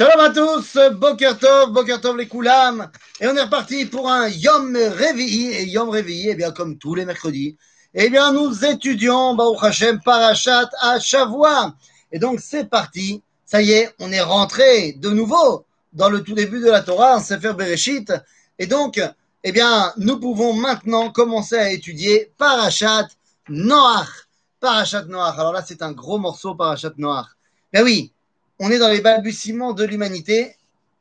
Shalom à tous, Boker Tov, Boker Tov les Koulam. Et on est reparti pour un Yom Réveillé. Et Yom Réveillé, eh bien, comme tous les mercredis, eh bien, nous étudions, Baruch Hashem, Parashat à Shavua. Et donc, c'est parti. Ça y est, on est rentré de nouveau dans le tout début de la Torah, en Sefer Bereshit. Et donc, eh bien, nous pouvons maintenant commencer à étudier Parashat Noach. Parashat Noach. Alors là, c'est un gros morceau, Parashat Noach. Ben oui, on est dans les balbutiements de l'humanité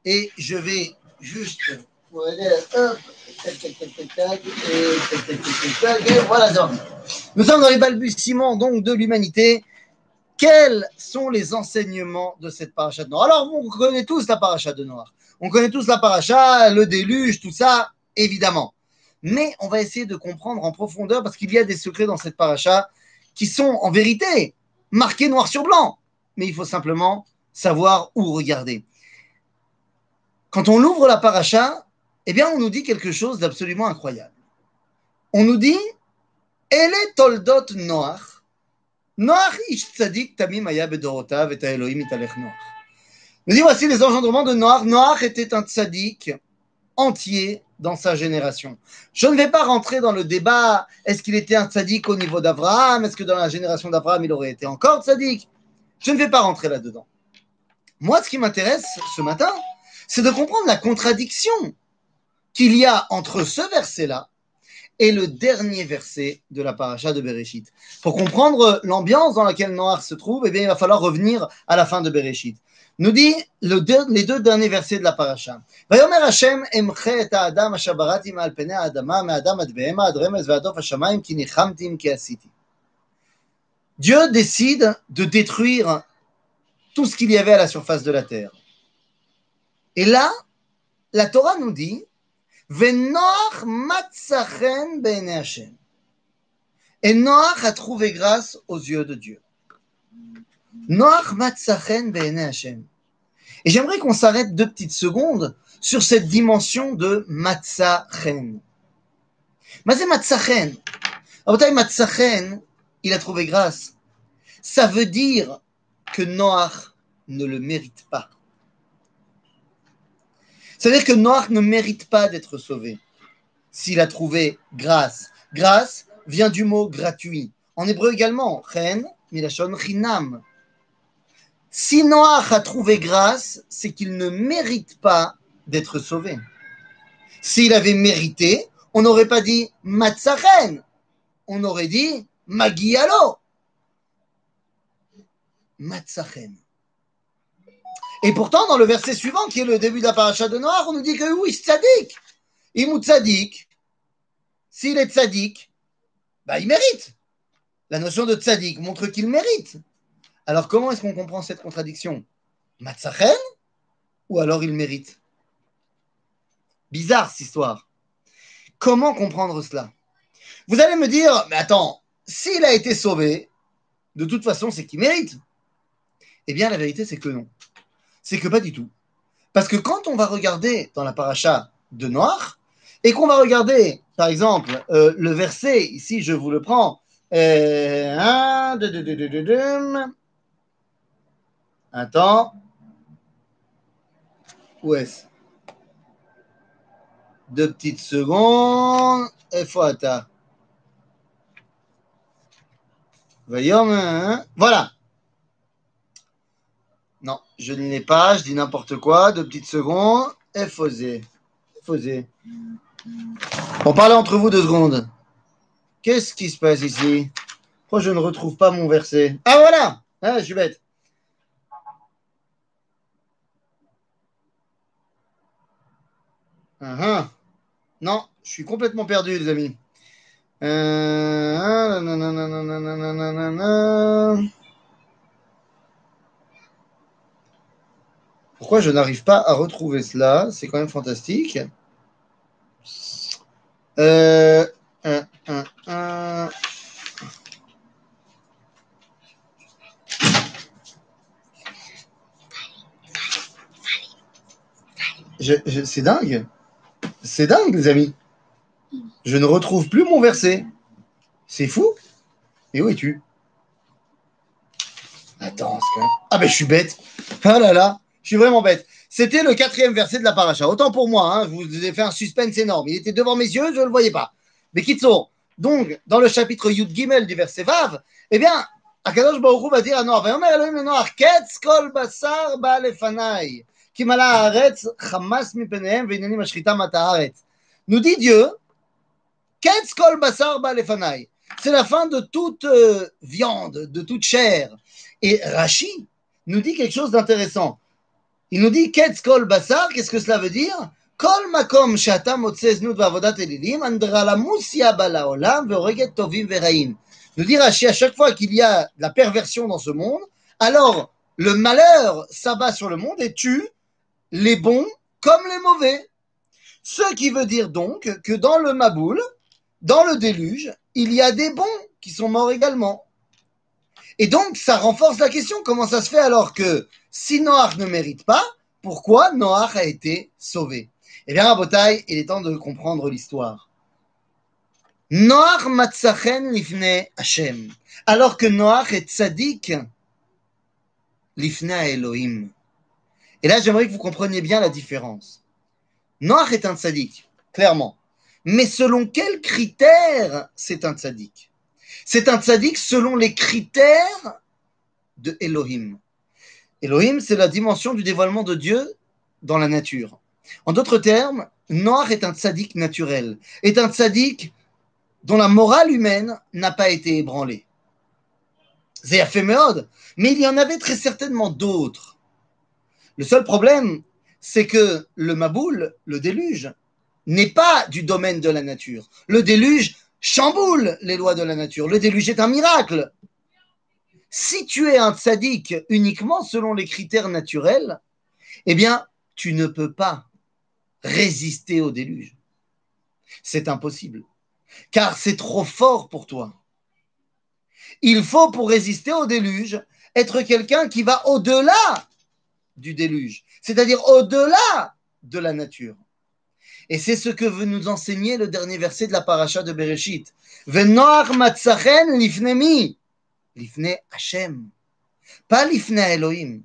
et je vais juste nous sommes dans les balbutiements donc de l'humanité. Quels sont les enseignements de cette paracha de Noir? Alors, on connaît tous la paracha de Noir. On connaît tous la paracha, le déluge, tout ça, évidemment. Mais on va essayer de comprendre en profondeur parce qu'il y a des secrets dans cette paracha qui sont en vérité marqués noir sur blanc. Mais il faut simplement savoir où regarder. Quand on ouvre la paracha, eh bien, on nous dit quelque chose d'absolument incroyable. On nous dit, elle est toldot noach. Noach ish tzadik tamim aya bedorotav et Elohim italech noach. Nous dit, voici les engendrements de Noach. Noach était un tzadik entier dans sa génération. Je ne vais pas rentrer dans le débat, est-ce qu'il était un tzadik au niveau d'Abraham? Est-ce que dans la génération d'Abraham, il aurait été encore tzadik? Je ne vais pas rentrer là-dedans. Moi, ce qui m'intéresse ce matin, c'est de comprendre la contradiction qu'il y a entre ce verset-là et le dernier verset de la paracha de Bereshit. Pour comprendre l'ambiance dans laquelle Noir se trouve, eh bien, il va falloir revenir à la fin de Bereshit. Nous dit le deux, les deux derniers versets de la paracha. Dieu décide de détruire tout ce qu'il y avait à la surface de la terre. Et là, la Torah nous dit Venoach matzachen Hashem. Et Noach a trouvé grâce aux yeux de Dieu. Noach matzachen Hashem. Et j'aimerais qu'on s'arrête deux petites secondes sur cette dimension de matzachen. Mais c'est matzachen. Matzachen, il a trouvé grâce. Ça veut dire que Noach ne le mérite pas. C'est-à-dire que Noach ne mérite pas d'être sauvé s'il a trouvé grâce. Grâce vient du mot gratuit. En hébreu également, chen, milashon chinam. Si Noach a trouvé grâce, c'est qu'il ne mérite pas d'être sauvé. S'il avait mérité, on n'aurait pas dit matzachen, on aurait dit magialo. Matzachen. Et pourtant, dans le verset suivant, qui est le début de la paracha de Noir, on nous dit que oui, tzadik. Il tzadik. S'il est tzadik, bah, il mérite. La notion de tzadik montre qu'il mérite. Alors, comment est-ce qu'on comprend cette contradiction? Matzachen Ou alors il mérite? Bizarre cette histoire. Comment comprendre cela? Vous allez me dire, mais attends, s'il a été sauvé, de toute façon, c'est qu'il mérite. Eh bien, la vérité, c'est que non. C'est que pas du tout. Parce que quand on va regarder dans la paracha de Noir, et qu'on va regarder, par exemple, euh, le verset, ici, je vous le prends, euh, un, deux, deux, deux, Attends. Où est-ce? Deux petites secondes. Et Foata. Voilà. Non, je ne l'ai pas, je dis n'importe quoi. Deux petites secondes. Faisait. Faisait. On parle entre vous deux secondes. Qu'est-ce qui se passe ici? Pourquoi je ne retrouve pas mon verset Ah voilà ah, Je suis bête. Uh -huh. Non, je suis complètement perdu, les amis. Euh... Pourquoi je n'arrive pas à retrouver cela? C'est quand même fantastique. Euh, un, un, c'est dingue. C'est dingue, les amis. Je ne retrouve plus mon verset. C'est fou. Et où es-tu? Attends. Ah ben je suis bête. Ah là là. Je suis vraiment bête. C'était le quatrième verset de la paracha. Autant pour moi, hein, vous avez fait un suspense énorme. Il était devant mes yeux, je ne le voyais pas. Mais Kitso, donc, dans le chapitre Yud Gimel du verset Vav, eh bien, Akadosh Baruch va dire à Noach, Vayomer Elohim le Noach, Ketz kol basar ba lefanai, ki mala haaretz chamas mata haaretz. Nous dit Dieu, Ketz kol basar ba lefanai. C'est la fin de toute euh, viande, de toute chair. Et Rashi nous dit quelque chose d'intéressant. Il nous dit Ketz basar, qu'est-ce que cela veut dire? Kol makom nous andralamusia dire à chaque fois qu'il y a la perversion dans ce monde, alors le malheur s'abat sur le monde et tue les bons comme les mauvais. Ce qui veut dire donc que dans le Maboul, dans le déluge, il y a des bons qui sont morts également. Et donc, ça renforce la question, comment ça se fait alors que si Noach ne mérite pas, pourquoi Noach a été sauvé? Eh bien, Rabotai, il est temps de comprendre l'histoire. Noach matzachen lifne Hashem, alors que Noach est tzaddik lifne Elohim. Et là, j'aimerais que vous compreniez bien la différence. Noach est un tzaddik, clairement. Mais selon quels critères c'est un tzaddik C'est un tzaddik selon les critères de Elohim. Elohim, c'est la dimension du dévoilement de Dieu dans la nature. En d'autres termes, Noach est un tzaddik naturel, est un tzaddik dont la morale humaine n'a pas été ébranlée. Fait mais il y en avait très certainement d'autres. Le seul problème, c'est que le Maboul, le déluge, n'est pas du domaine de la nature. Le déluge chamboule les lois de la nature. Le déluge est un miracle. Si tu es un tzaddik uniquement selon les critères naturels, eh bien, tu ne peux pas résister au déluge. C'est impossible, car c'est trop fort pour toi. Il faut, pour résister au déluge, être quelqu'un qui va au-delà du déluge, c'est-à-dire au-delà de la nature. Et c'est ce que veut nous enseigner le dernier verset de la paracha de Bereshit. Venoach matzachen lifnemi. Lifne Hashem. Pas lifne Elohim.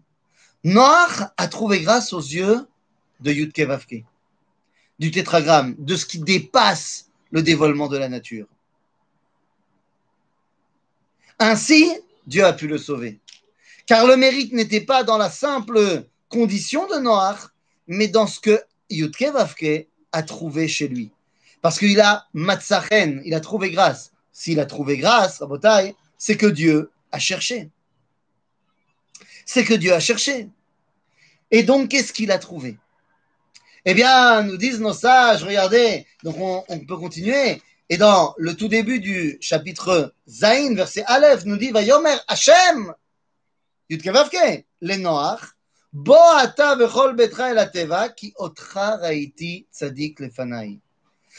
Noach a trouvé grâce aux yeux de Yudke Vavke, du tétragramme, de ce qui dépasse le dévoilement de la nature. Ainsi, Dieu a pu le sauver. Car le mérite n'était pas dans la simple condition de Noach, mais dans ce que Yudke Vavke a trouvé chez lui. Parce qu'il a matzachen, il a trouvé grâce. S'il a trouvé grâce, Rabotai, c'est que Dieu a cherché. C'est que Dieu a cherché. Et donc, qu'est-ce qu'il a trouvé? Eh bien, nous disent nos sages, regardez, donc on, peut continuer. Et dans le tout début du chapitre Zain, verset Aleph, nous dit Vayomer Hashem, Yudkevavke, le Noach, Bo ata vechol betra el ateva, ki otra raiti tzadik lefanai.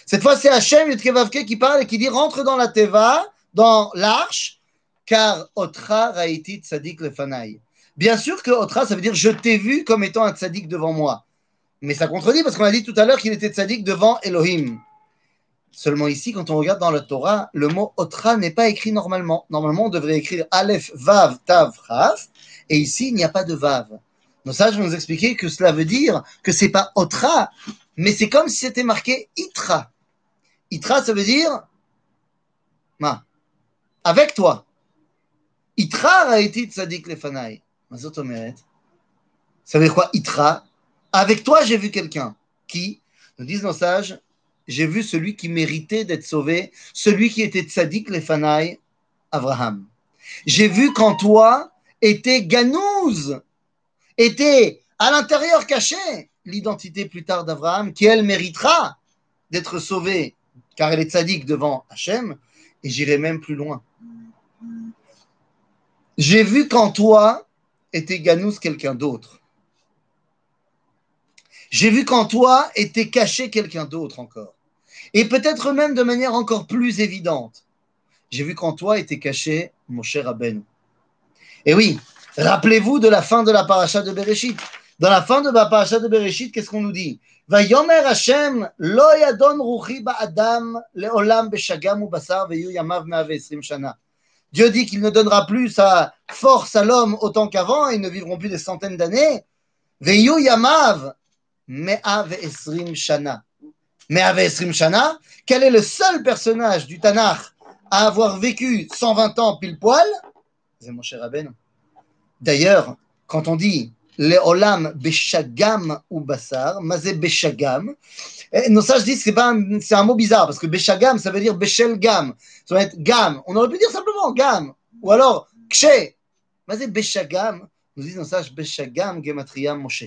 Cette fois, c'est Hachem qui parle et qui dit rentre dans la teva, dans l'arche, car otra raiti tzadik lefanai. Bien sûr que otra, ça veut dire je t'ai vu comme étant un tzadik devant moi. Mais ça contredit parce qu'on a dit tout à l'heure qu'il était tzadik devant Elohim. Seulement ici, quand on regarde dans la Torah, le mot otra n'est pas écrit normalement. Normalement, on devrait écrire Aleph, Vav, Tav, Raf. Et ici, il n'y a pas de Vav. Nos sages nous expliquer que cela veut dire que c'est pas Otra, mais c'est comme si c'était marqué Itra. Itra, ça veut dire ma, avec toi. Itra a été tzadik lefanai. Ça veut dire quoi Itra? Avec toi, j'ai vu quelqu'un. Qui Nous disent nos sages, j'ai vu celui qui méritait d'être sauvé, celui qui était tzadik lefanai, Abraham. J'ai vu qu'en toi était Ganouz, était à l'intérieur caché l'identité plus tard d'Abraham, qui elle méritera d'être sauvée, car elle est sadique devant Hachem, et j'irai même plus loin. J'ai vu qu'en toi était Ganous quelqu'un d'autre. J'ai vu qu'en toi était caché quelqu'un d'autre encore. Et peut-être même de manière encore plus évidente. J'ai vu qu'en toi était caché mon cher Aben. Et oui, Rappelez-vous de la fin de la paracha de Bereshit. Dans la fin de la paracha de Bereshit, qu'est-ce qu'on nous dit? Hashem lo yadon le'olam veyu yamav shana. Dieu dit qu'il ne donnera plus sa force à l'homme autant qu'avant, ils ne vivront plus des centaines d'années. Veyu yamav shana. Shana, quel est le seul personnage du Tanakh à avoir vécu 120 ans pile poil? C'est mon cher Rabbeinu. D'ailleurs, quand on dit le olam beshagam ou basar, mazé beshagam, eh, nos sages disent que c'est un mot bizarre parce que beshagam ça veut dire beshel gam, ça va être gam. On aurait pu dire simplement gam ou alors kshe. Mazé beshagam, nous disent nos sages beshagam gematriam moshe.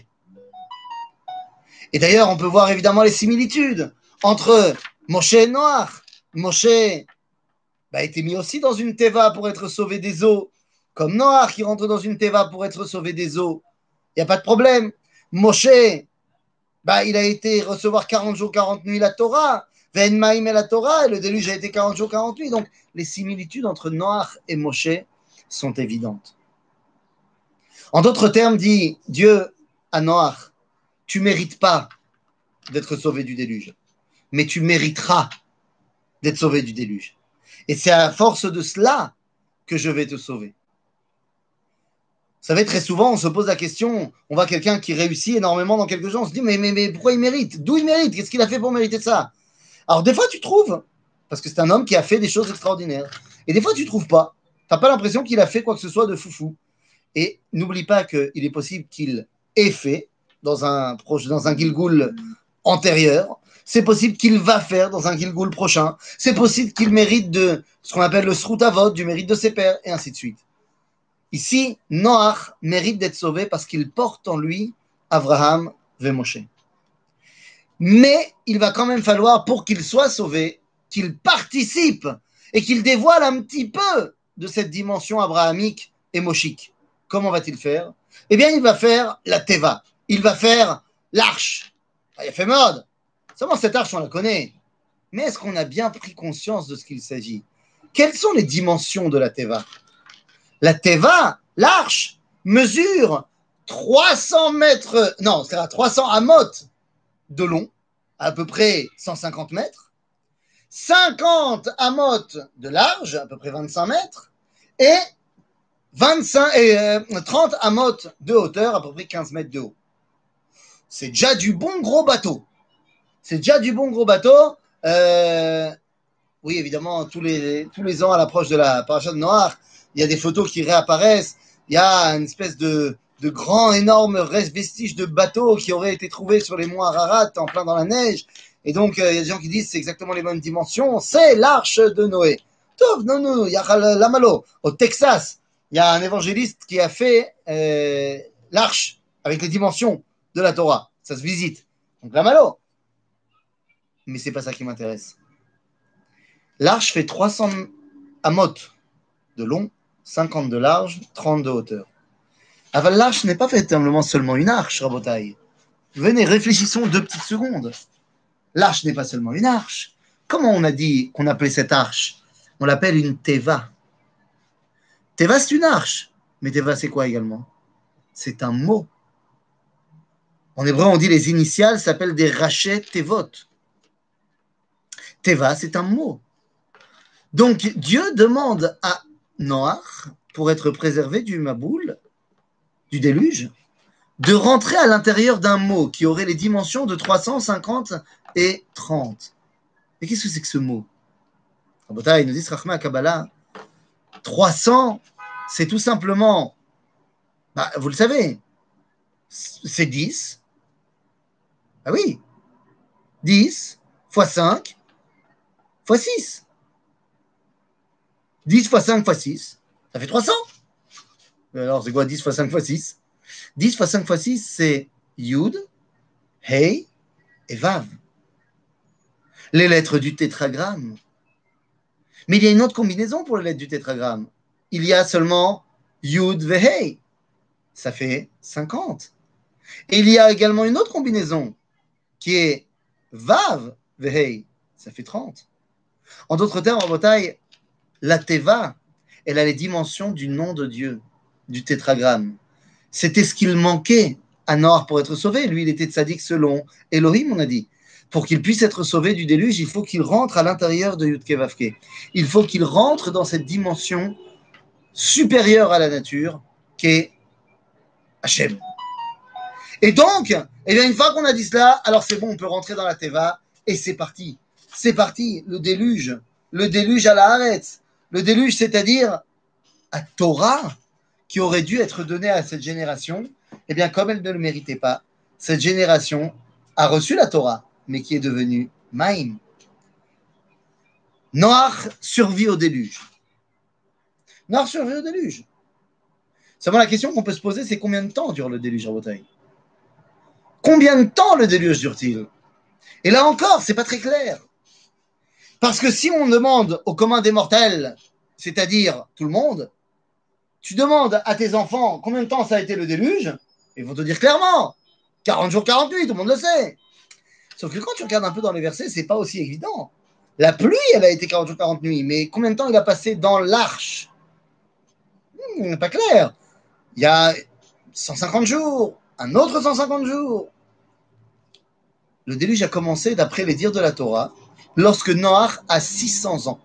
Et d'ailleurs, on peut voir évidemment les similitudes entre Moshe et Noach. Moshe bah, a été mis aussi dans une teva pour être sauvé des eaux, comme Noach qui rentre dans une teva pour être sauvé des eaux. Il n'y a pas de problème. Moshe, bah, il a été recevoir 40 jours, 40 nuits la Torah. Venmaïm et la Torah, et le déluge a été 40 jours, 40 nuits. Donc, les similitudes entre Noach et Moshe sont évidentes. En d'autres termes, dit Dieu à Noach, tu mérites pas d'être sauvé du déluge, mais tu mériteras d'être sauvé du déluge. Et c'est à force de cela que je vais te sauver. Vous savez, très souvent, on se pose la question, on voit quelqu'un qui réussit énormément dans quelque chose, on se dit, mais, mais, pourquoi il mérite? D'où il mérite? Qu'est-ce qu'il a fait pour mériter ça? Alors, des fois, tu trouves, parce que c'est un homme qui a fait des choses extraordinaires. Et des fois, tu trouves pas. Tu n'as pas l'impression qu'il a fait quoi que ce soit de foufou. Et n'oublie pas qu'il est possible qu'il ait fait dans un, dans un antérieur. C'est possible qu'il va faire dans un Gilgoul prochain. C'est possible qu'il mérite de ce qu'on appelle le Sroutavot, du mérite de ses pères, et ainsi de suite. Ici, Noach mérite d'être sauvé parce qu'il porte en lui Abraham et. Mais il va quand même falloir, pour qu'il soit sauvé, qu'il participe et qu'il dévoile un petit peu de cette dimension abrahamique et moshique. Comment va-t-il faire? Eh bien, il va faire la Teva. Il va faire l'arche. Ah, il a fait mode. Seulement, cette arche, on la connaît. Mais est-ce qu'on a bien pris conscience de ce qu'il s'agit? Quelles sont les dimensions de la Teva? La Teva, l'arche, mesure 300 mètres, non, c'est à 300 amot de long, à peu près 150 mètres, 50 amot de large, à peu près 25 mètres, et 25 et 30 euh, amot de hauteur, à peu près 15 mètres de haut. C'est déjà du bon gros bateau. C'est déjà du bon gros bateau. Euh, oui, évidemment, tous les, tous les ans, à l'approche de la paracha de il y a des photos qui réapparaissent, il y a une espèce de, de grand, énorme vestige de bateau qui aurait été trouvé sur les monts Ararat en plein dans la neige. Et donc, euh, il y a des gens qui disent c'est exactement les mêmes dimensions. C'est l'arche de Noé. Non, non, il y a l'Amalo. Au Texas, il y a un évangéliste qui a fait euh, l'arche avec les dimensions de la Torah. Ça se visite. Donc, l'Amalo. Mais c'est pas ça qui m'intéresse. L'arche fait 300 amot de long 50 de large, 30 de hauteur. Aval l'arche n'est pas véritablement seulement une arche, Rabotaille. Venez, réfléchissons deux petites secondes. L'arche n'est pas seulement une arche. Comment on a dit qu'on appelait cette arche? On l'appelle une teva. Teva, c'est une arche. Mais teva, c'est quoi également? C'est un mot. En hébreu, on dit les initiales s'appellent des rachets tevot. Teva, c'est un mot. Donc, Dieu demande à Noach, pour être préservé du Maboul, du déluge, de rentrer à l'intérieur d'un mot qui aurait les dimensions de 350 et 30. Et qu'est-ce que c'est que ce mot? Il nous dit Rachma Kabbalah, 300, c'est tout simplement, bah, vous le savez, c'est 10. Ah oui, 10 fois 5 fois 6. 10 fois 5 fois 6, ça fait 300. Alors, c'est quoi 10 fois 5 fois 6 10 fois 5 fois 6, c'est Yud, Hey et Vav. Les lettres du tétragramme. Mais il y a une autre combinaison pour les lettres du tétragramme. Il y a seulement Yud Hey. Ça fait 50. Et il y a également une autre combinaison qui est Vav Hey. Ça fait 30. En d'autres termes, en bataille, la Teva, elle a les dimensions du nom de Dieu, du tétragramme. C'était ce qu'il manquait à Noir pour être sauvé. Lui, il était sadique selon Elohim, on a dit. Pour qu'il puisse être sauvé du déluge, il faut qu'il rentre à l'intérieur de Yudke Vavke. Il faut qu'il rentre dans cette dimension supérieure à la nature qu'est Hachem. Et donc, eh bien, une fois qu'on a dit cela, alors c'est bon, on peut rentrer dans la Teva et c'est parti. C'est parti, le déluge. Le déluge à la Haaretz. Le déluge, c'est-à-dire à Torah, qui aurait dû être donné à cette génération. Eh bien, comme elle ne le méritait pas, cette génération a reçu la Torah, mais qui est devenue Maïm. Noach survit au déluge. Noach survit au déluge. Seulement la question qu'on peut se poser, c'est combien de temps dure le déluge à Bretagne Combien de temps le déluge dure-t-il? Et là encore, c'est pas très clair. Parce que si on demande au commun des mortels, c'est-à-dire tout le monde, tu demandes à tes enfants combien de temps ça a été le déluge, ils vont te dire clairement 40 jours, 48, tout le monde le sait. Sauf que quand tu regardes un peu dans les versets, c'est pas aussi évident. La pluie, elle a été 40 jours, 40 nuits, mais combien de temps il a passé dans l'arche? Hmm, Pas clair. Il y a 150 jours, un autre 150 jours. Le déluge a commencé, d'après les dires de la Torah, lorsque Noach a 600 ans.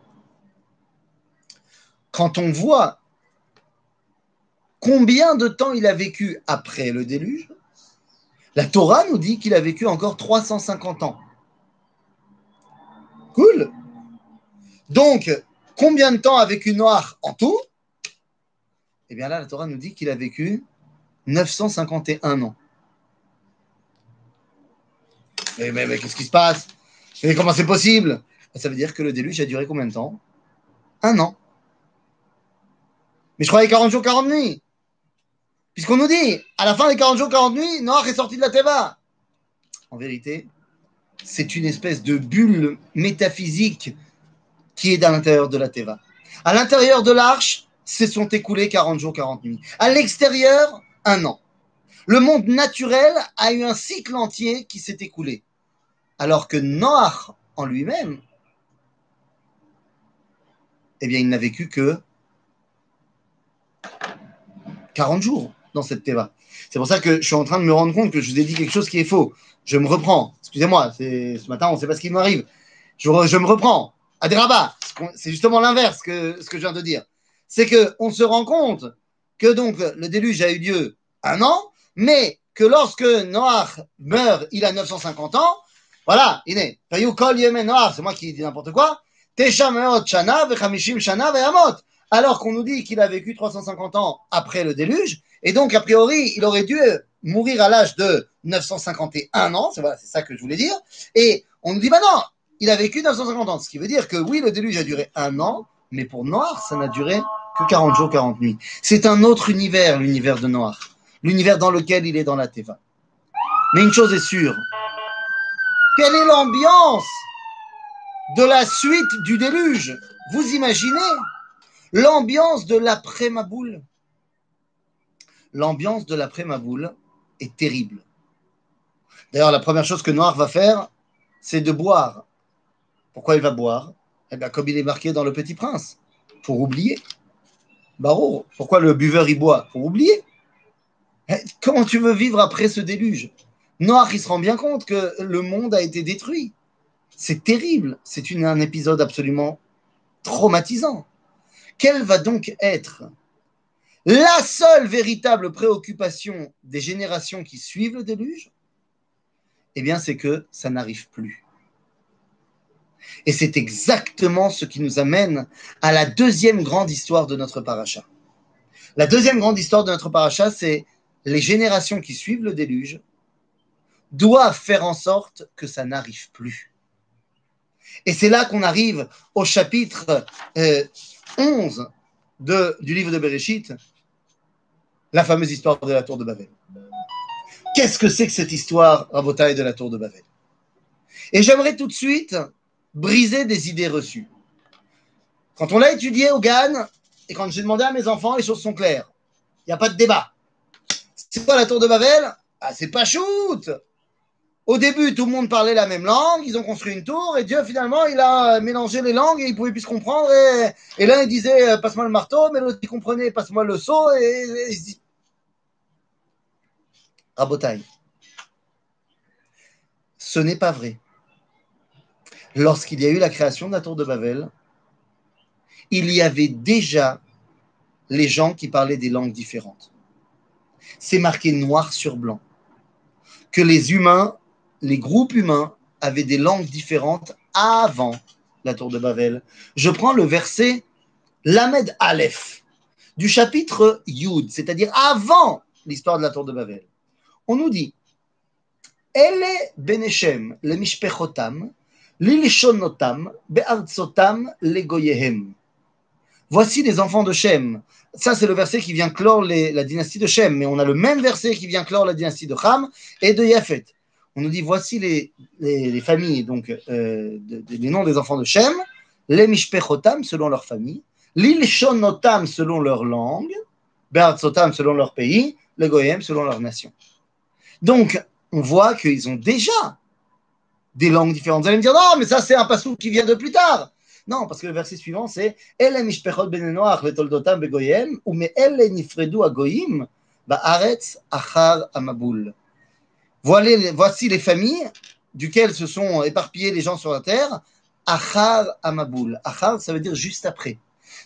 Quand on voit combien de temps il a vécu après le déluge, la Torah nous dit qu'il a vécu encore 350 ans. Cool. Donc, combien de temps a vécu Noach en tout? Eh bien là, la Torah nous dit qu'il a vécu 951 ans. Mais, mais, qu'est-ce qui se passe? Mais comment c'est possible? Ça veut dire que le déluge a duré combien de temps? Un an. Mais je croyais 40 jours, 40 nuits. Puisqu'on nous dit, à la fin des 40 jours, 40 nuits, Noach est sorti de la Teva. En vérité, c'est une espèce de bulle métaphysique qui est dans l'intérieur de la Teva. À l'intérieur de l'arche, se sont écoulés 40 jours, 40 nuits. À l'extérieur, un an. Le monde naturel a eu un cycle entier qui s'est écoulé. Alors que Noach en lui-même, eh bien, il n'a vécu que 40 jours dans cette Teva. C'est pour ça que je suis en train de me rendre compte que je vous ai dit quelque chose qui est faux. Je me reprends. Excusez-moi, ce matin, on ne sait pas ce qui m'arrive. Je, me reprends. Adraba, c'est justement l'inverse que ce que je viens de dire. C'est qu'on se rend compte que donc le déluge a eu lieu un an, mais que lorsque Noach meurt, il a 950 ans. Voilà, il est. c'est moi qui dis n'importe quoi. Alors qu'on nous dit qu'il a vécu 350 ans après le déluge, et donc, a priori, il aurait dû mourir à l'âge de 951 ans, c'est voilà, ça que je voulais dire. Et on nous dit, bah non, il a vécu 950 ans. Ce qui veut dire que oui, le déluge a duré un an, mais pour Noir, ça n'a duré que 40 jours, 40 nuits. C'est un autre univers, l'univers de Noir. L'univers dans lequel il est dans la Teva. Mais une chose est sûre. Quelle est l'ambiance de la suite du déluge? Vous imaginez l'ambiance de l'après-Maboule l'ambiance de l'après-Maboule est terrible. D'ailleurs, la première chose que Noir va faire, c'est de boire. Pourquoi il va boire? Eh bien, comme il est marqué dans Le Petit Prince, pour oublier. Barreau, pourquoi le buveur y boit? Pour oublier. Eh, comment tu veux vivre après ce déluge? Noir, il se rend bien compte que le monde a été détruit. C'est terrible. C'est un épisode absolument traumatisant. Quel va donc être la seule véritable préoccupation des générations qui suivent le déluge, eh bien, c'est que ça n'arrive plus. Et c'est exactement ce qui nous amène à la deuxième grande histoire de notre paracha. La deuxième grande histoire de notre paracha, c'est les générations qui suivent le déluge doivent faire en sorte que ça n'arrive plus. Et c'est là qu'on arrive au chapitre 11 euh, du livre de Bereshit, la fameuse histoire de la tour de Babel. Qu'est-ce que c'est que cette histoire, Rabotaille, de la tour de Babel? Et j'aimerais tout de suite briser des idées reçues. Quand on l'a étudié au GAN, et quand j'ai demandé à mes enfants, les choses sont claires. Il n'y a pas de débat. C'est quoi la tour de Babel? Ah, c'est pas shoot Au début, tout le monde parlait la même langue, ils ont construit une tour, et Dieu, finalement, il a mélangé les langues et ils pouvaient plus se comprendre. Et, l'un, il disait, euh, passe-moi le marteau, mais l'autre, il comprenait, passe-moi le seau, et, Rabotaille. Ce n'est pas vrai. Lorsqu'il y a eu la création de la tour de Babel, il y avait déjà les gens qui parlaient des langues différentes. C'est marqué noir sur blanc. que les humains, les groupes humains, avaient des langues différentes avant la tour de Babel. Je prends le verset Lamed Aleph du chapitre Yud, c'est-à-dire avant l'histoire de la tour de Babel. On nous dit Ele beneshem le mishpechotam, lilshonotam, be'artsotam legoyehem. Voici les enfants de Shem. Ça, c'est le verset qui vient clore la dynastie de Shem. Mais on a le même verset qui vient clore la dynastie de Ham et de Yafet. On nous dit voici les, les, familles, donc euh, les noms des enfants de Shem, les Mishpechotam selon leur famille, l'Ilshonotam selon leur langue, Be'artsotam selon leur pays, les Goyem selon leur nation. Donc, on voit qu'ils ont déjà des langues différentes. Vous allez me dire, non, mais ça, c'est un passou qui vient de plus tard. Non, parce que le verset suivant, c'est mishpechot benenoach vetoldotam begoyem, ou me elle nifredu agoyim, achar amaboul. Voici les familles duquel se sont éparpillés les gens sur la terre. Achar amaboul. Achar, ça veut dire juste après.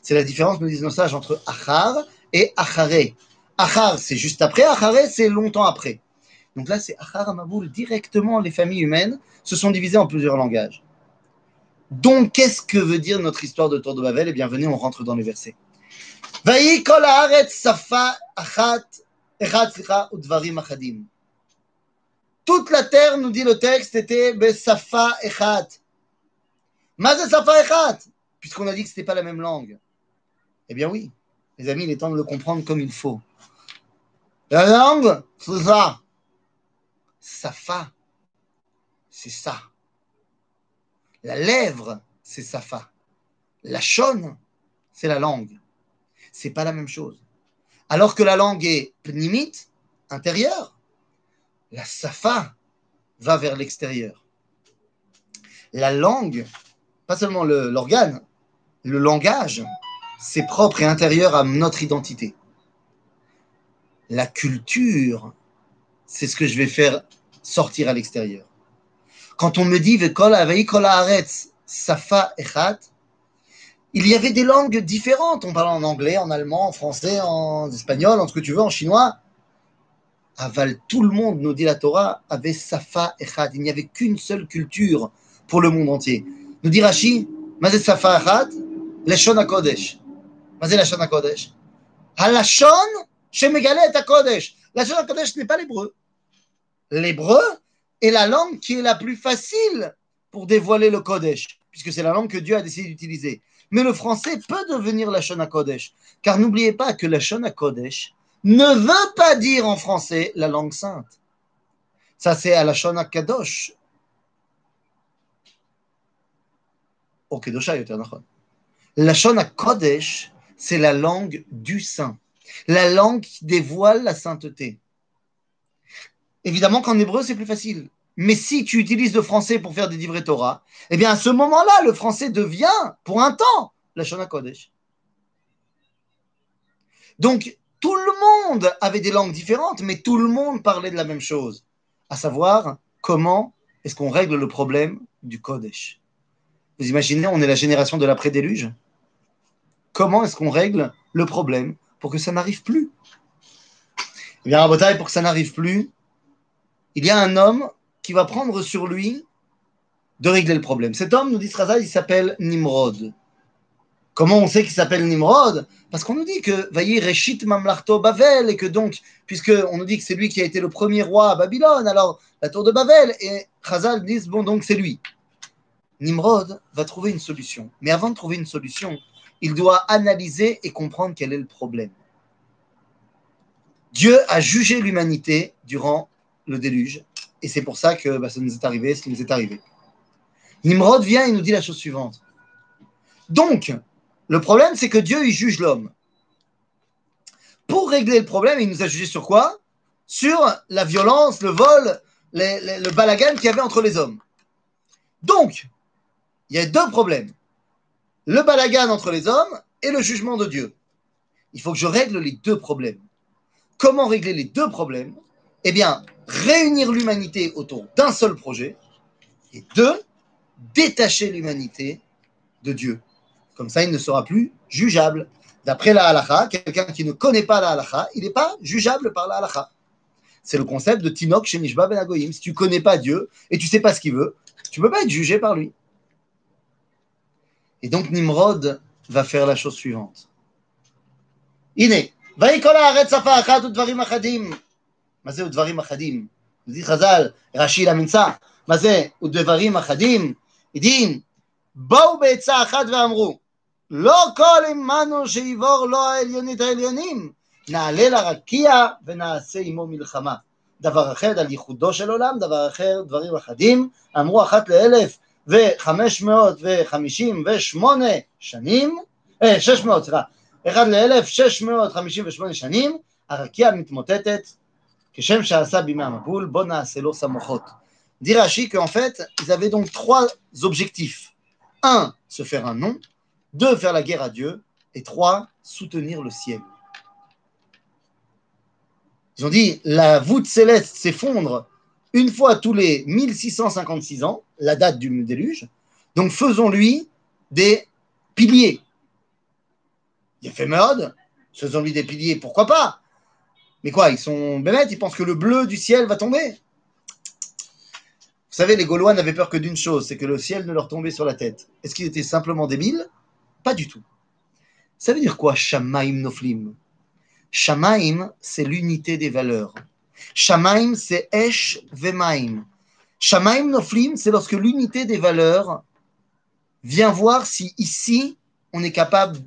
C'est la différence, nous disent nos sages, entre achar et acharé. Achar, c'est juste après. Acharé, c'est longtemps après. Donc là, c'est Achar Amaboul. Directement, les familles humaines se sont divisées en plusieurs langages. Donc, qu'est-ce que veut dire notre histoire de Tour de Babel? Eh bien, venez, on rentre dans les versets. Toute la terre, nous dit le texte, était Besafa Echat. Maze Safa Echat Puisqu'on a dit que ce n'était pas la même langue. Eh bien oui, les amis, il est temps de le comprendre comme il faut. La langue, c'est ça. Safa, c'est ça. La lèvre, c'est Safa. La chaune, c'est la langue. C'est pas la même chose. Alors que la langue est pnimite, intérieure, la Safa va vers l'extérieur. La langue, pas seulement l'organe, le langage, c'est propre et intérieur à notre identité. La culture, c'est ce que je vais faire sortir à l'extérieur. Quand on me dit Safa Echat, il y avait des langues différentes. On parlait en anglais, en allemand, en français, en espagnol, en ce que tu veux, en chinois. Aval, tout le monde, nous dit la Torah, avait Safa Echat. Il n'y avait qu'une seule culture pour le monde entier. Nous dit Rashi, Mazet Safa Echat, Leshon HaKodesh. Mazet Leshon HaKodesh? Halashon, Shemegalet HaKodesh. Leshon HaKodesh n'est pas l'hébreu l'hébreu est la langue qui est la plus facile pour dévoiler le Kodesh, puisque c'est la langue que Dieu a décidé d'utiliser. Mais le français peut devenir la Shona Kodesh, car n'oubliez pas que la Shona Kodesh ne veut pas dire en français la langue sainte. Ça, c'est à la Shona Kadosh. Au Kedosha, La Shona Kodesh, c'est la langue du saint, la langue qui dévoile la sainteté. Évidemment qu'en hébreu, c'est plus facile. Mais si tu utilises le français pour faire des livrets Torah, eh bien à ce moment-là, le français devient, pour un temps, la Shona Kodesh. Donc, tout le monde avait des langues différentes, mais tout le monde parlait de la même chose, à savoir comment est-ce qu'on règle le problème du Kodesh? Vous imaginez, on est la génération de l'après-déluge? Comment est-ce qu'on règle le problème pour que ça n'arrive plus? Eh bien, à pour que ça n'arrive plus, il y a un homme qui va prendre sur lui de régler le problème. Cet homme, nous dit Sraza, il s'appelle Nimrod. Comment on sait qu'il s'appelle Nimrod? Parce qu'on nous dit que Vaï Reshit Mamlarto Bavel, et que donc, puisque on nous dit que c'est lui qui a été le premier roi à Babylone, alors la tour de Babel, et Chazal disent, bon, donc c'est lui. Nimrod va trouver une solution. Mais avant de trouver une solution, il doit analyser et comprendre quel est le problème. Dieu a jugé l'humanité durant le déluge. Et c'est pour ça que bah, ça nous est arrivé ce qui nous est arrivé. Nimrod vient et nous dit la chose suivante. Donc, le problème, c'est que Dieu, il juge l'homme. Pour régler le problème, il nous a jugé sur quoi? Sur la violence, le vol, le balagan qu'il y avait entre les hommes. Donc, il y a deux problèmes. Le balagan entre les hommes et le jugement de Dieu. Il faut que je règle les deux problèmes. Comment régler les deux problèmes? Eh bien, réunir l'humanité autour d'un seul projet, et deux, détacher l'humanité de Dieu. Comme ça, il ne sera plus jugeable. D'après la halakha, quelqu'un qui ne connaît pas la halakha, il n'est pas jugeable par la halakha. C'est le concept de Tinok chez Nishba Ben Si tu ne connais pas Dieu et tu ne sais pas ce qu'il veut, tu ne peux pas être jugé par lui. Et donc Nimrod va faire la chose suivante. זה? זה זה לא כל עמנו שיבור לו העליונית העליונים, נעלה לרקיע ונעשה עמו מלחמה. דבר אחר על ייחודו של עולם, דבר אחר דברים אחדים, אמרו אחת לאלף וחמש מאות וחמישים ושמונה שנים, אה, שש מאות, סליחה, אחד לאלף שש מאות חמישים ושמונה שנים, הרקיע מתמוטטת כשם שעשה בימי המבול, בוא נעשה לו סמוכות. Dit Rashi qu'en fait, ils avaient donc trois objectifs. Un, se. Deux, faire la guerre à Dieu. Et trois, soutenir le ciel. Ils ont dit, la voûte céleste s'effondre une fois tous les 1656 ans, la date du déluge. Donc faisons-lui des piliers. Il a fait mode, faisons-lui des piliers, pourquoi pas? Mais quoi, ils sont bêtes, ils pensent que le bleu du ciel va tomber. Vous savez, les Gaulois n'avaient peur que d'une chose, c'est que le ciel ne leur tombait sur la tête. Est-ce qu'ils étaient simplement débiles Pas du tout. Ça veut dire quoi, Shamaim Noflim? Shamaim, c'est l'unité des valeurs. Shamaim, c'est Esh Vemaim. Shamaim Noflim, c'est lorsque l'unité des valeurs vient voir si ici, on est capable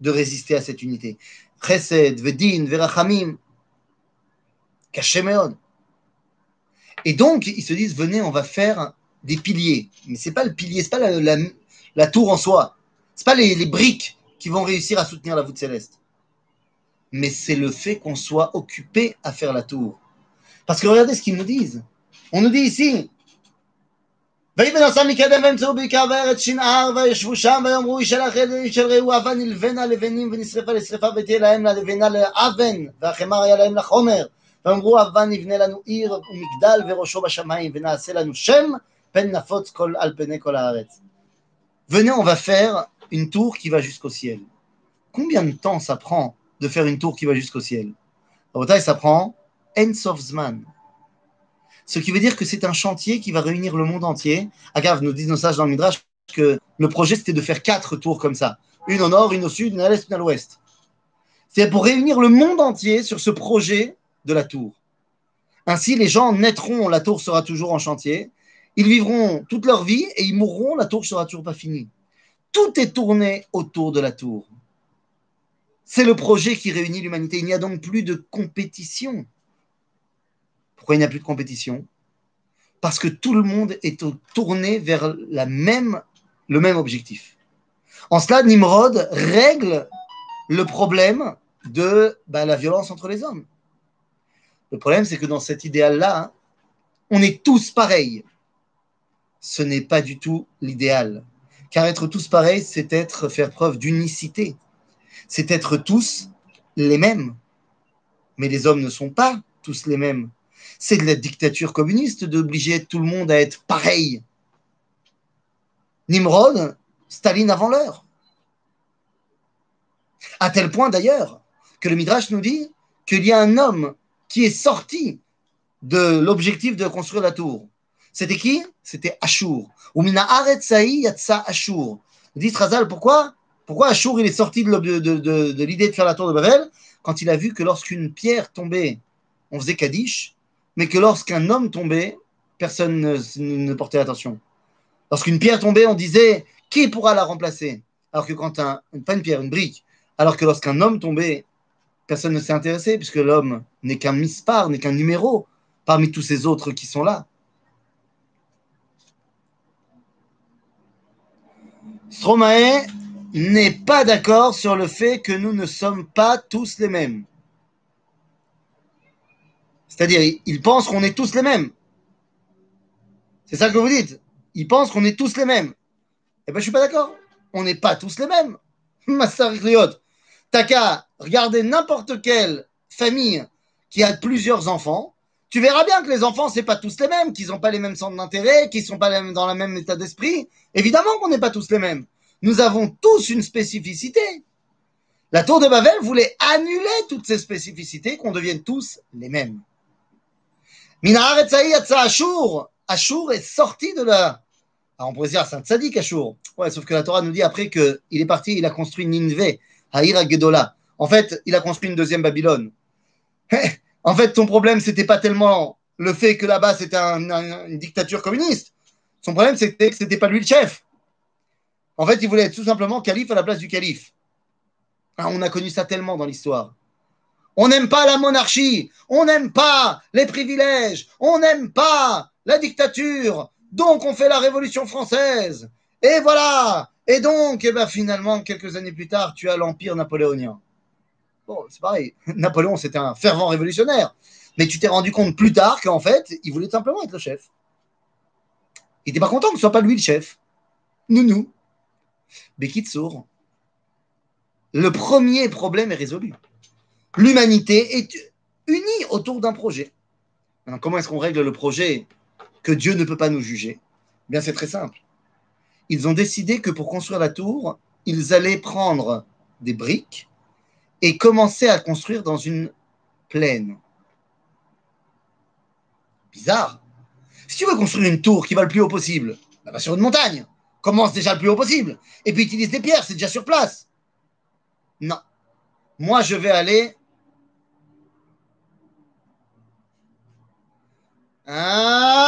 de résister à cette unité. Chesed, Vedin, Verachamim. Et donc, ils se disent, venez, on va faire des piliers. Mais c'est pas le pilier, c'est pas la, tour en soi. C'est pas les, les, briques qui vont réussir à soutenir la voûte céleste. Mais c'est le fait qu'on soit occupé à faire la tour. Parce que regardez ce qu'ils nous disent. On nous dit ici, ויבן עשה מקדם וימצאו בעיקר בארץ שנער וישבו שם ויאמרו איש אל איש אל רעהו אבן נלבנה לבנים ונשרפה לשרפה ותהיה להם ללבנה לאבן והחמר היה להם לחומר ואמרו אבן נבנה לנו עיר ומגדל וראשו בשמיים ונעשה לנו שם פן נפוץ כל, על פני כל הארץ. Venez, on va faire une tour qui va jusqu'au ciel. Combien de temps ça prend de faire une tour qui va jusqu'au ciel? Ça prend Ensof Zman. Ce qui veut dire que c'est un chantier qui va réunir le monde entier. Agave, nous disent nos dans le Midrash que le projet c'était de faire quatre tours comme ça. Une au nord, une au sud, une à l'est, une à l'ouest. C'est pour réunir le monde entier sur ce projet de la tour. Ainsi, les gens naîtront, la tour sera toujours en chantier. Ils vivront toute leur vie et ils mourront, la tour sera toujours pas finie. Tout est tourné autour de la tour. C'est le projet qui réunit l'humanité. Il n'y a donc plus de compétition. Pourquoi il n'y a plus de compétition? Parce que tout le monde est tourné vers le même objectif. En cela, Nimrod règle le problème de bah, la violence entre les hommes. Le problème, c'est que dans cet idéal-là, hein, on est tous pareils. Ce n'est pas du tout l'idéal. Car être tous pareils, c'est être faire preuve d'unicité. C'est être tous les mêmes. Mais les hommes ne sont pas tous les mêmes. C'est de la dictature communiste d'obliger tout le monde à être pareil. Nimrod, Staline avant l'heure. À tel point d'ailleurs que le Midrash nous dit qu'il y a un homme qui est sorti de l'objectif de construire la tour. C'était qui? C'était Ashur. Ou mina yatsa Ashur. Dit Razal, pourquoi? Pourquoi Ashur il est sorti de, l'idée de faire la tour de Babel quand il a vu que lorsqu'une pierre tombait, on faisait Kaddish, mais que lorsqu'un homme tombait, personne ne, ne portait attention. Lorsqu'une pierre tombait, on disait qui pourra la remplacer? Alors que quand un, pas une pierre, une brique, alors que lorsqu'un homme tombait, personne ne s'est intéressé, puisque l'homme n'est qu'un mispar, n'est qu'un numéro parmi tous ces autres qui sont là. Stromae n'est pas d'accord sur le fait que nous ne sommes pas tous les mêmes. C'est-à-dire, il pense qu'on est tous les mêmes. C'est ça que vous dites. Il pense qu'on est tous les mêmes. Eh bien, je suis pas d'accord. On n'est pas tous les mêmes. Master T'as qu'à regarder n'importe quelle famille qui a plusieurs enfants. Tu verras bien que les enfants, c'est pas tous les mêmes, qu'ils n'ont pas les mêmes centres d'intérêt, qu'ils sont pas dans le même état d'esprit. Évidemment qu'on n'est pas tous les mêmes. Nous avons tous une spécificité. La tour de Babel voulait annuler toutes ces spécificités, qu'on devienne tous les mêmes. Ashur. Ashur est sorti de la. Alors on pourrait dire, c'est un Ashur. Ouais, sauf que la Torah nous dit après qu'il est parti, il a construit Ninvé, Haïra Gedola. En fait, il a construit une deuxième Babylone. en fait, ton problème, c'était pas tellement le fait que là-bas, c'était une dictature communiste. Son problème, c'était que c'était pas lui le chef. En fait, il voulait être tout simplement calife à la place du calife. Ah, on a connu ça tellement dans l'histoire. On n'aime pas la monarchie, on n'aime pas les privilèges, on n'aime pas la dictature. Donc, on fait la Révolution française. Et voilà. Et donc, eh ben, finalement, quelques années plus tard, tu as l'Empire napoléonien. Bon, c'est pareil. Napoléon, c'était un fervent révolutionnaire. Mais tu t'es rendu compte plus tard qu'en fait, il voulait simplement être le chef. Il n'était pas content que ce soit pas lui le chef. Nounou. Bekitsour. Le premier problème est résolu. L'humanité est unie autour d'un projet. Maintenant, comment est-ce qu'on règle le projet que Dieu ne peut pas nous juger? Eh Bien, c'est très simple. Ils ont décidé que pour construire la tour, ils allaient prendre des briques et commencer à construire dans une plaine. Bizarre. Si tu veux construire une tour qui va le plus haut possible, bah, sur une montagne. Commence déjà le plus haut possible. Et puis utilise des pierres, c'est déjà sur place. Non. Moi, je vais aller. Ah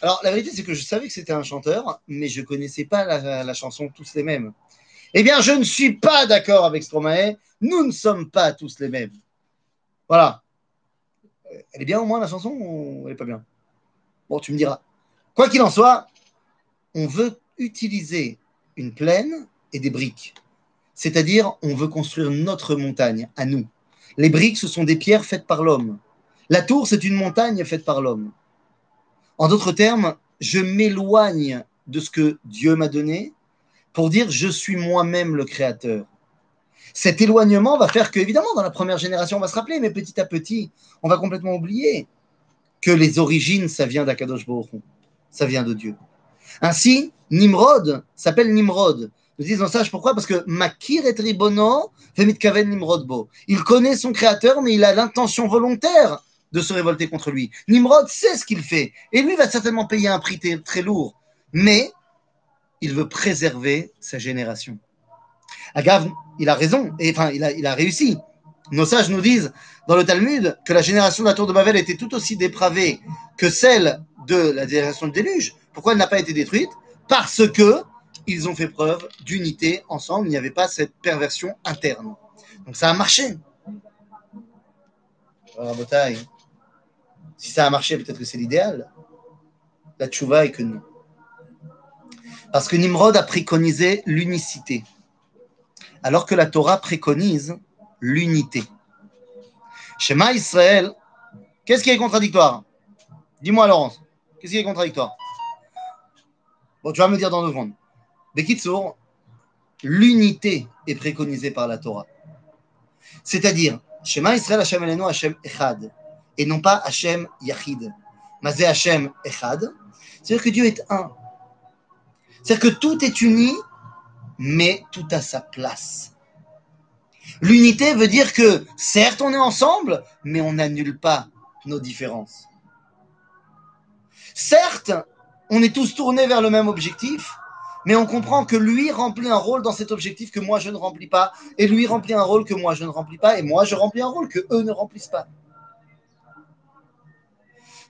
Alors, la vérité, c'est que je savais que c'était un chanteur, mais je connaissais pas la, chanson Tous les mêmes. Eh bien, je ne suis pas d'accord avec Stromae. Nous ne sommes pas tous les mêmes. Voilà. Elle est bien au moins la chanson ou elle n'est pas bien? Bon, tu me diras. Quoi qu'il en soit, on veut utiliser une plaine et des briques. C'est-à-dire, on veut construire notre montagne à nous. Les briques, ce sont des pierres faites par l'homme. La tour, c'est une montagne faite par l'homme. En d'autres termes, je m'éloigne de ce que Dieu m'a donné pour dire je suis moi-même le créateur. Cet éloignement va faire que, évidemment, dans la première génération, on va se rappeler, mais petit à petit, on va complètement oublier que les origines, ça vient d'Akadosh Baruch ça vient de Dieu. Ainsi, Nimrod s'appelle Nimrod. Nous disons ça, pourquoi Parce que Makir et Tribono Kaven Nimrod Bo. Il connaît son créateur, mais il a l'intention volontaire de se révolter contre lui. Nimrod sait ce qu'il fait, et lui va certainement payer un prix très lourd, mais il veut préserver sa génération. Agav, il a raison, et enfin, il a, il a réussi. Nos sages nous disent dans le Talmud que la génération de la tour de Babel était tout aussi dépravée que celle de la génération de déluge. Pourquoi elle n'a pas été détruite? Parce que ils ont fait preuve d'unité ensemble. Il n'y avait pas cette perversion interne. Donc ça a marché. Alors, si ça a marché, peut-être que c'est l'idéal. La tchouva est que non. Parce que Nimrod a préconisé l'unicité alors que la Torah préconise l'unité. Shema Israël, qu'est-ce qui est contradictoire? Dis-moi, Laurence, qu'est-ce qui est contradictoire? Bon, tu vas me dire dans deux secondes. Bekitsour, l'unité est préconisée par la Torah. C'est-à-dire, Shema Israël Hashem Eleno Hashem Echad, et non pas Hashem Yachid. Mazé Hashem Echad, c'est-à-dire que Dieu est un. C'est-à-dire que tout est uni mais tout à sa place. L'unité veut dire que, certes, on est ensemble, mais on n'annule pas nos différences. Certes, on est tous tournés vers le même objectif, mais on comprend que lui remplit un rôle dans cet objectif que moi je ne remplis pas, et lui remplit un rôle que moi je ne remplis pas, et moi je remplis un rôle que eux ne remplissent pas.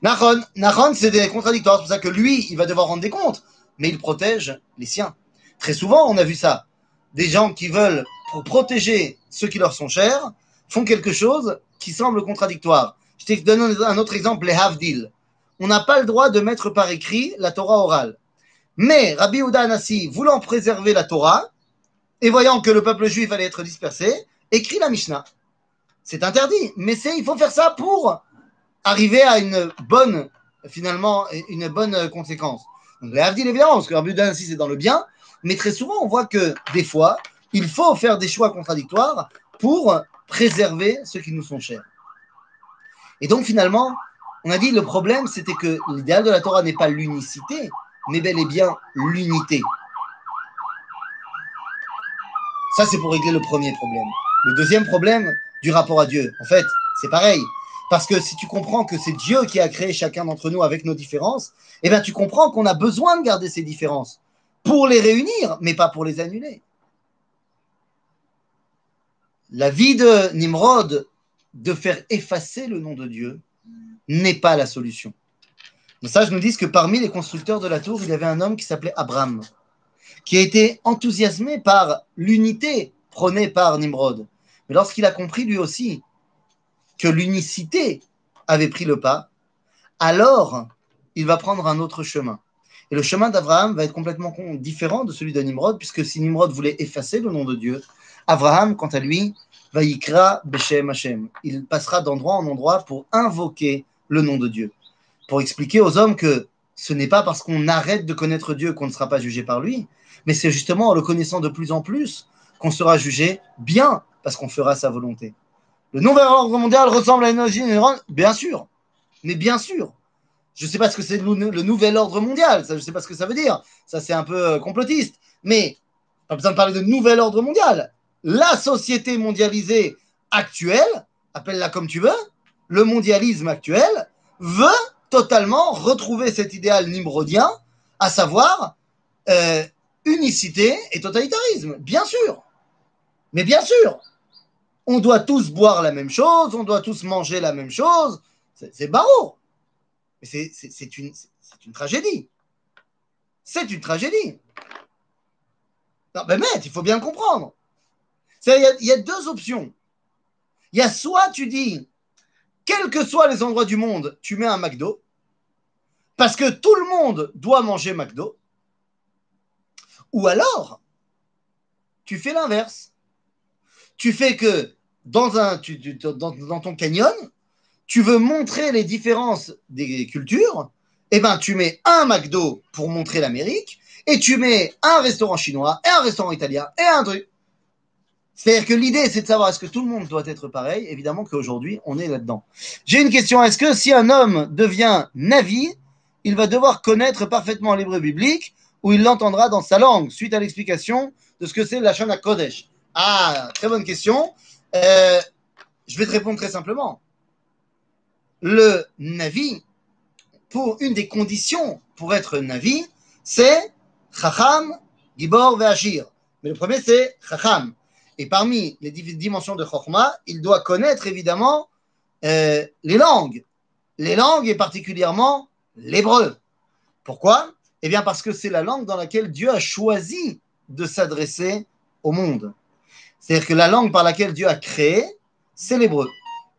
Nahon c'est des contradictoires, c'est pour ça que lui, il va devoir rendre des comptes, mais il protège les siens. Très souvent, on a vu ça. Des gens qui veulent, pour protéger ceux qui leur sont chers, font quelque chose qui semble contradictoire. Je te donne un autre exemple, les Havdil. On n'a pas le droit de mettre par écrit la Torah orale. Mais Rabbi Ouda Anassi, voulant préserver la Torah, et voyant que le peuple juif allait être dispersé, écrit la Mishnah. C'est interdit, mais c'est, il faut faire ça pour arriver à une bonne, finalement, une bonne conséquence. Havdil, évidemment, parce que Rabbi Anassi, c'est dans le bien, mais très souvent, on voit que des fois, il faut faire des choix contradictoires pour préserver ceux qui nous sont chers. Et donc finalement, on a dit le problème, c'était que l'idéal de la Torah n'est pas l'unicité, mais bel et bien l'unité. Ça, c'est pour régler le premier problème. Le deuxième problème du rapport à Dieu, en fait, c'est pareil. Parce que si tu comprends que c'est Dieu qui a créé chacun d'entre nous avec nos différences, eh bien tu comprends qu'on a besoin de garder ces différences pour les réunir, mais pas pour les annuler. La vie de Nimrod de faire effacer le nom de Dieu n'est pas la solution. Les sages nous disent que parmi les constructeurs de la tour, il y avait un homme qui s'appelait Abraham, qui a été enthousiasmé par l'unité prônée par Nimrod. Mais lorsqu'il a compris lui aussi que l'unicité avait pris le pas, alors il va prendre un autre chemin. Et le chemin d'Abraham va être complètement différent de celui de Nimrod, puisque si Nimrod voulait effacer le nom de Dieu, Abraham, quant à lui, va yikra Beshem Hashem. Il passera d'endroit en endroit pour invoquer le nom de Dieu, pour expliquer aux hommes que ce n'est pas parce qu'on arrête de connaître Dieu qu'on ne sera pas jugé par lui, mais c'est justement en le connaissant de plus en plus qu'on sera jugé bien parce qu'on fera sa volonté. Le nouvel ordre mondial ressemble à l'énergie neurone Bien sûr, mais bien sûr. Je ne sais pas ce que c'est le nouvel ordre mondial, je ne sais pas ce que ça veut dire. Ça, c'est un peu euh, complotiste. Mais pas besoin de parler de nouvel ordre mondial. La société mondialisée actuelle, appelle-la comme tu veux, le mondialisme actuel, veut totalement retrouver cet idéal nimrodien, à savoir euh, unicité et totalitarisme. Bien sûr. Mais bien sûr. On doit tous boire la même chose, on doit tous manger la même chose. C'est barreau c'est une, tragédie. C'est une tragédie. Non, mais il faut bien comprendre. Il y, a deux options. Il y a soit tu dis, quels que soient les endroits du monde, tu mets un McDo, parce que tout le monde doit manger McDo, ou alors, tu fais l'inverse. Tu fais que dans, un, dans ton canyon, tu veux montrer les différences des cultures, eh ben, tu mets un McDo pour montrer l'Amérique, et tu mets un restaurant chinois, et un restaurant italien, et un truc. C'est-à-dire que l'idée, c'est de savoir est-ce que tout le monde doit être pareil. Évidemment qu'aujourd'hui, on est là-dedans. J'ai une question. Est-ce que si un homme devient navi, il va devoir connaître parfaitement l'hébreu biblique ou il l'entendra dans sa langue, suite à l'explication de ce que c'est la Shana Kodesh? Ah, très bonne question. Euh, je vais te répondre très simplement le Navi, pour une des conditions pour être Navi, c'est Chacham, Gibor, Ve'ashir. Mais le premier, c'est Chacham. Et parmi les dimensions de Chokhmah, il doit connaître évidemment euh, les langues. Les langues et particulièrement l'hébreu. Pourquoi? Eh bien parce que c'est la langue dans laquelle Dieu a choisi de s'adresser au monde. C'est-à-dire que la langue par laquelle Dieu a créé, c'est l'hébreu.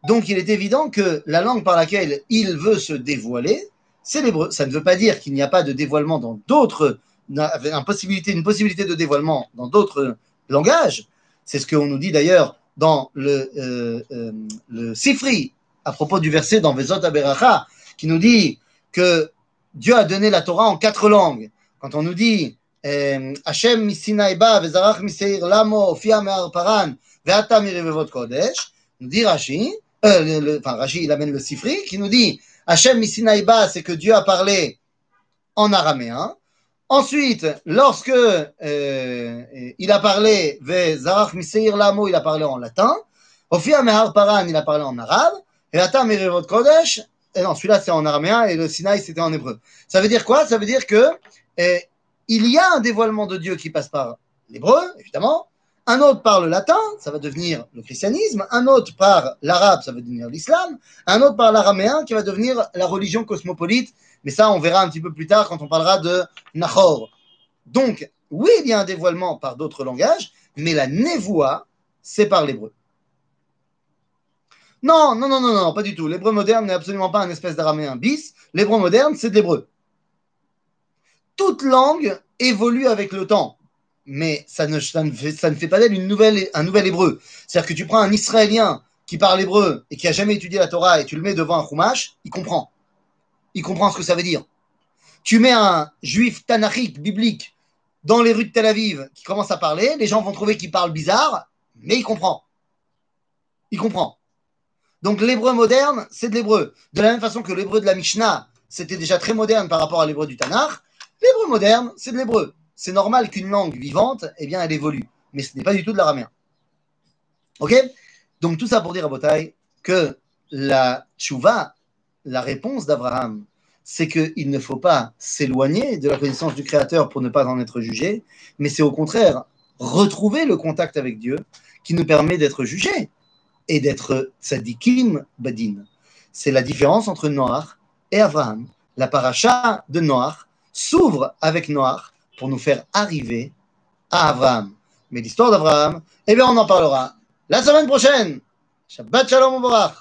Donc il est évident que la langue par laquelle il veut se dévoiler, c'est l'hébreu. Ça ne veut pas dire qu'il n'y a pas de dévoilement dans d'autres, une possibilité, de dévoilement dans d'autres langages. C'est ce qu'on nous dit d'ailleurs dans le, euh, euh, Sifri, à propos du verset dans Vezot Aberacha, qui nous dit que Dieu a donné la Torah en quatre langues. Quand on nous dit euh, misinaiba vezarach miseir lamo fia me'ar paran ve'ata mirevevot kodesh, nous dit Rashi, euh, enfin Rachid il amène le Sifri, qui nous dit Hachem Misinaïba, c'est que Dieu a parlé en araméen. Ensuite, lorsque euh, il a parlé Zarach Miseir Lamo, il a parlé en latin. Ofia Mehar Paran, il a parlé en arabe. Et Ata Merevot Kodesh, non, celui-là c'est en araméen et le Sinaï c'était en hébreu. Ça veut dire quoi? Ça veut dire que euh, il y a un dévoilement de Dieu qui passe par l'hébreu, évidemment, un autre parle le latin, ça va devenir le christianisme, un autre parle l'arabe, ça va devenir l'islam, un autre parle l'araméen qui va devenir la religion cosmopolite, mais ça on verra un petit peu plus tard quand on parlera de Nahor. Donc, oui, il y a un dévoilement par d'autres langages, mais la névoie, c'est par l'hébreu. Non, non, non, non, non, pas du tout. L'hébreu moderne n'est absolument pas un espèce d'araméen bis. L'hébreu moderne, c'est de l'hébreu. Toute langue évolue avec le temps mais ça ne, fait, pas d'elle un nouvel hébreu. C'est-à-dire que tu prends un Israélien qui parle hébreu et qui a jamais étudié la Torah et tu le mets devant un Chumash, il comprend. Il comprend ce que ça veut dire. Tu mets un juif tanachique, biblique, dans les rues de Tel Aviv qui commence à parler, les gens vont trouver qu'il parle bizarre, mais il comprend. Il comprend. Donc l'hébreu moderne, c'est de l'hébreu. De la même façon que l'hébreu de la Mishnah, c'était déjà très moderne par rapport à l'hébreu du Tanakh, l'hébreu moderne, c'est de l'hébreu c'est normal qu'une langue vivante, eh bien, elle évolue. Mais ce n'est pas du tout de l'araméen. Ok? Donc, tout ça pour dire à Botaï que la tchouva, la réponse d'Abraham, c'est qu'il ne faut pas s'éloigner de la connaissance du Créateur pour ne pas en être jugé, mais c'est au contraire retrouver le contact avec Dieu qui nous permet d'être jugés et d'être tzadikim badin. C'est la différence entre Noach et Abraham. La paracha de Noach s'ouvre avec Noach pour nous faire arriver à Abraham. Mais l'histoire d'Abraham, eh bien, on en parlera la semaine prochaine. Shabbat Shalom Mubarak.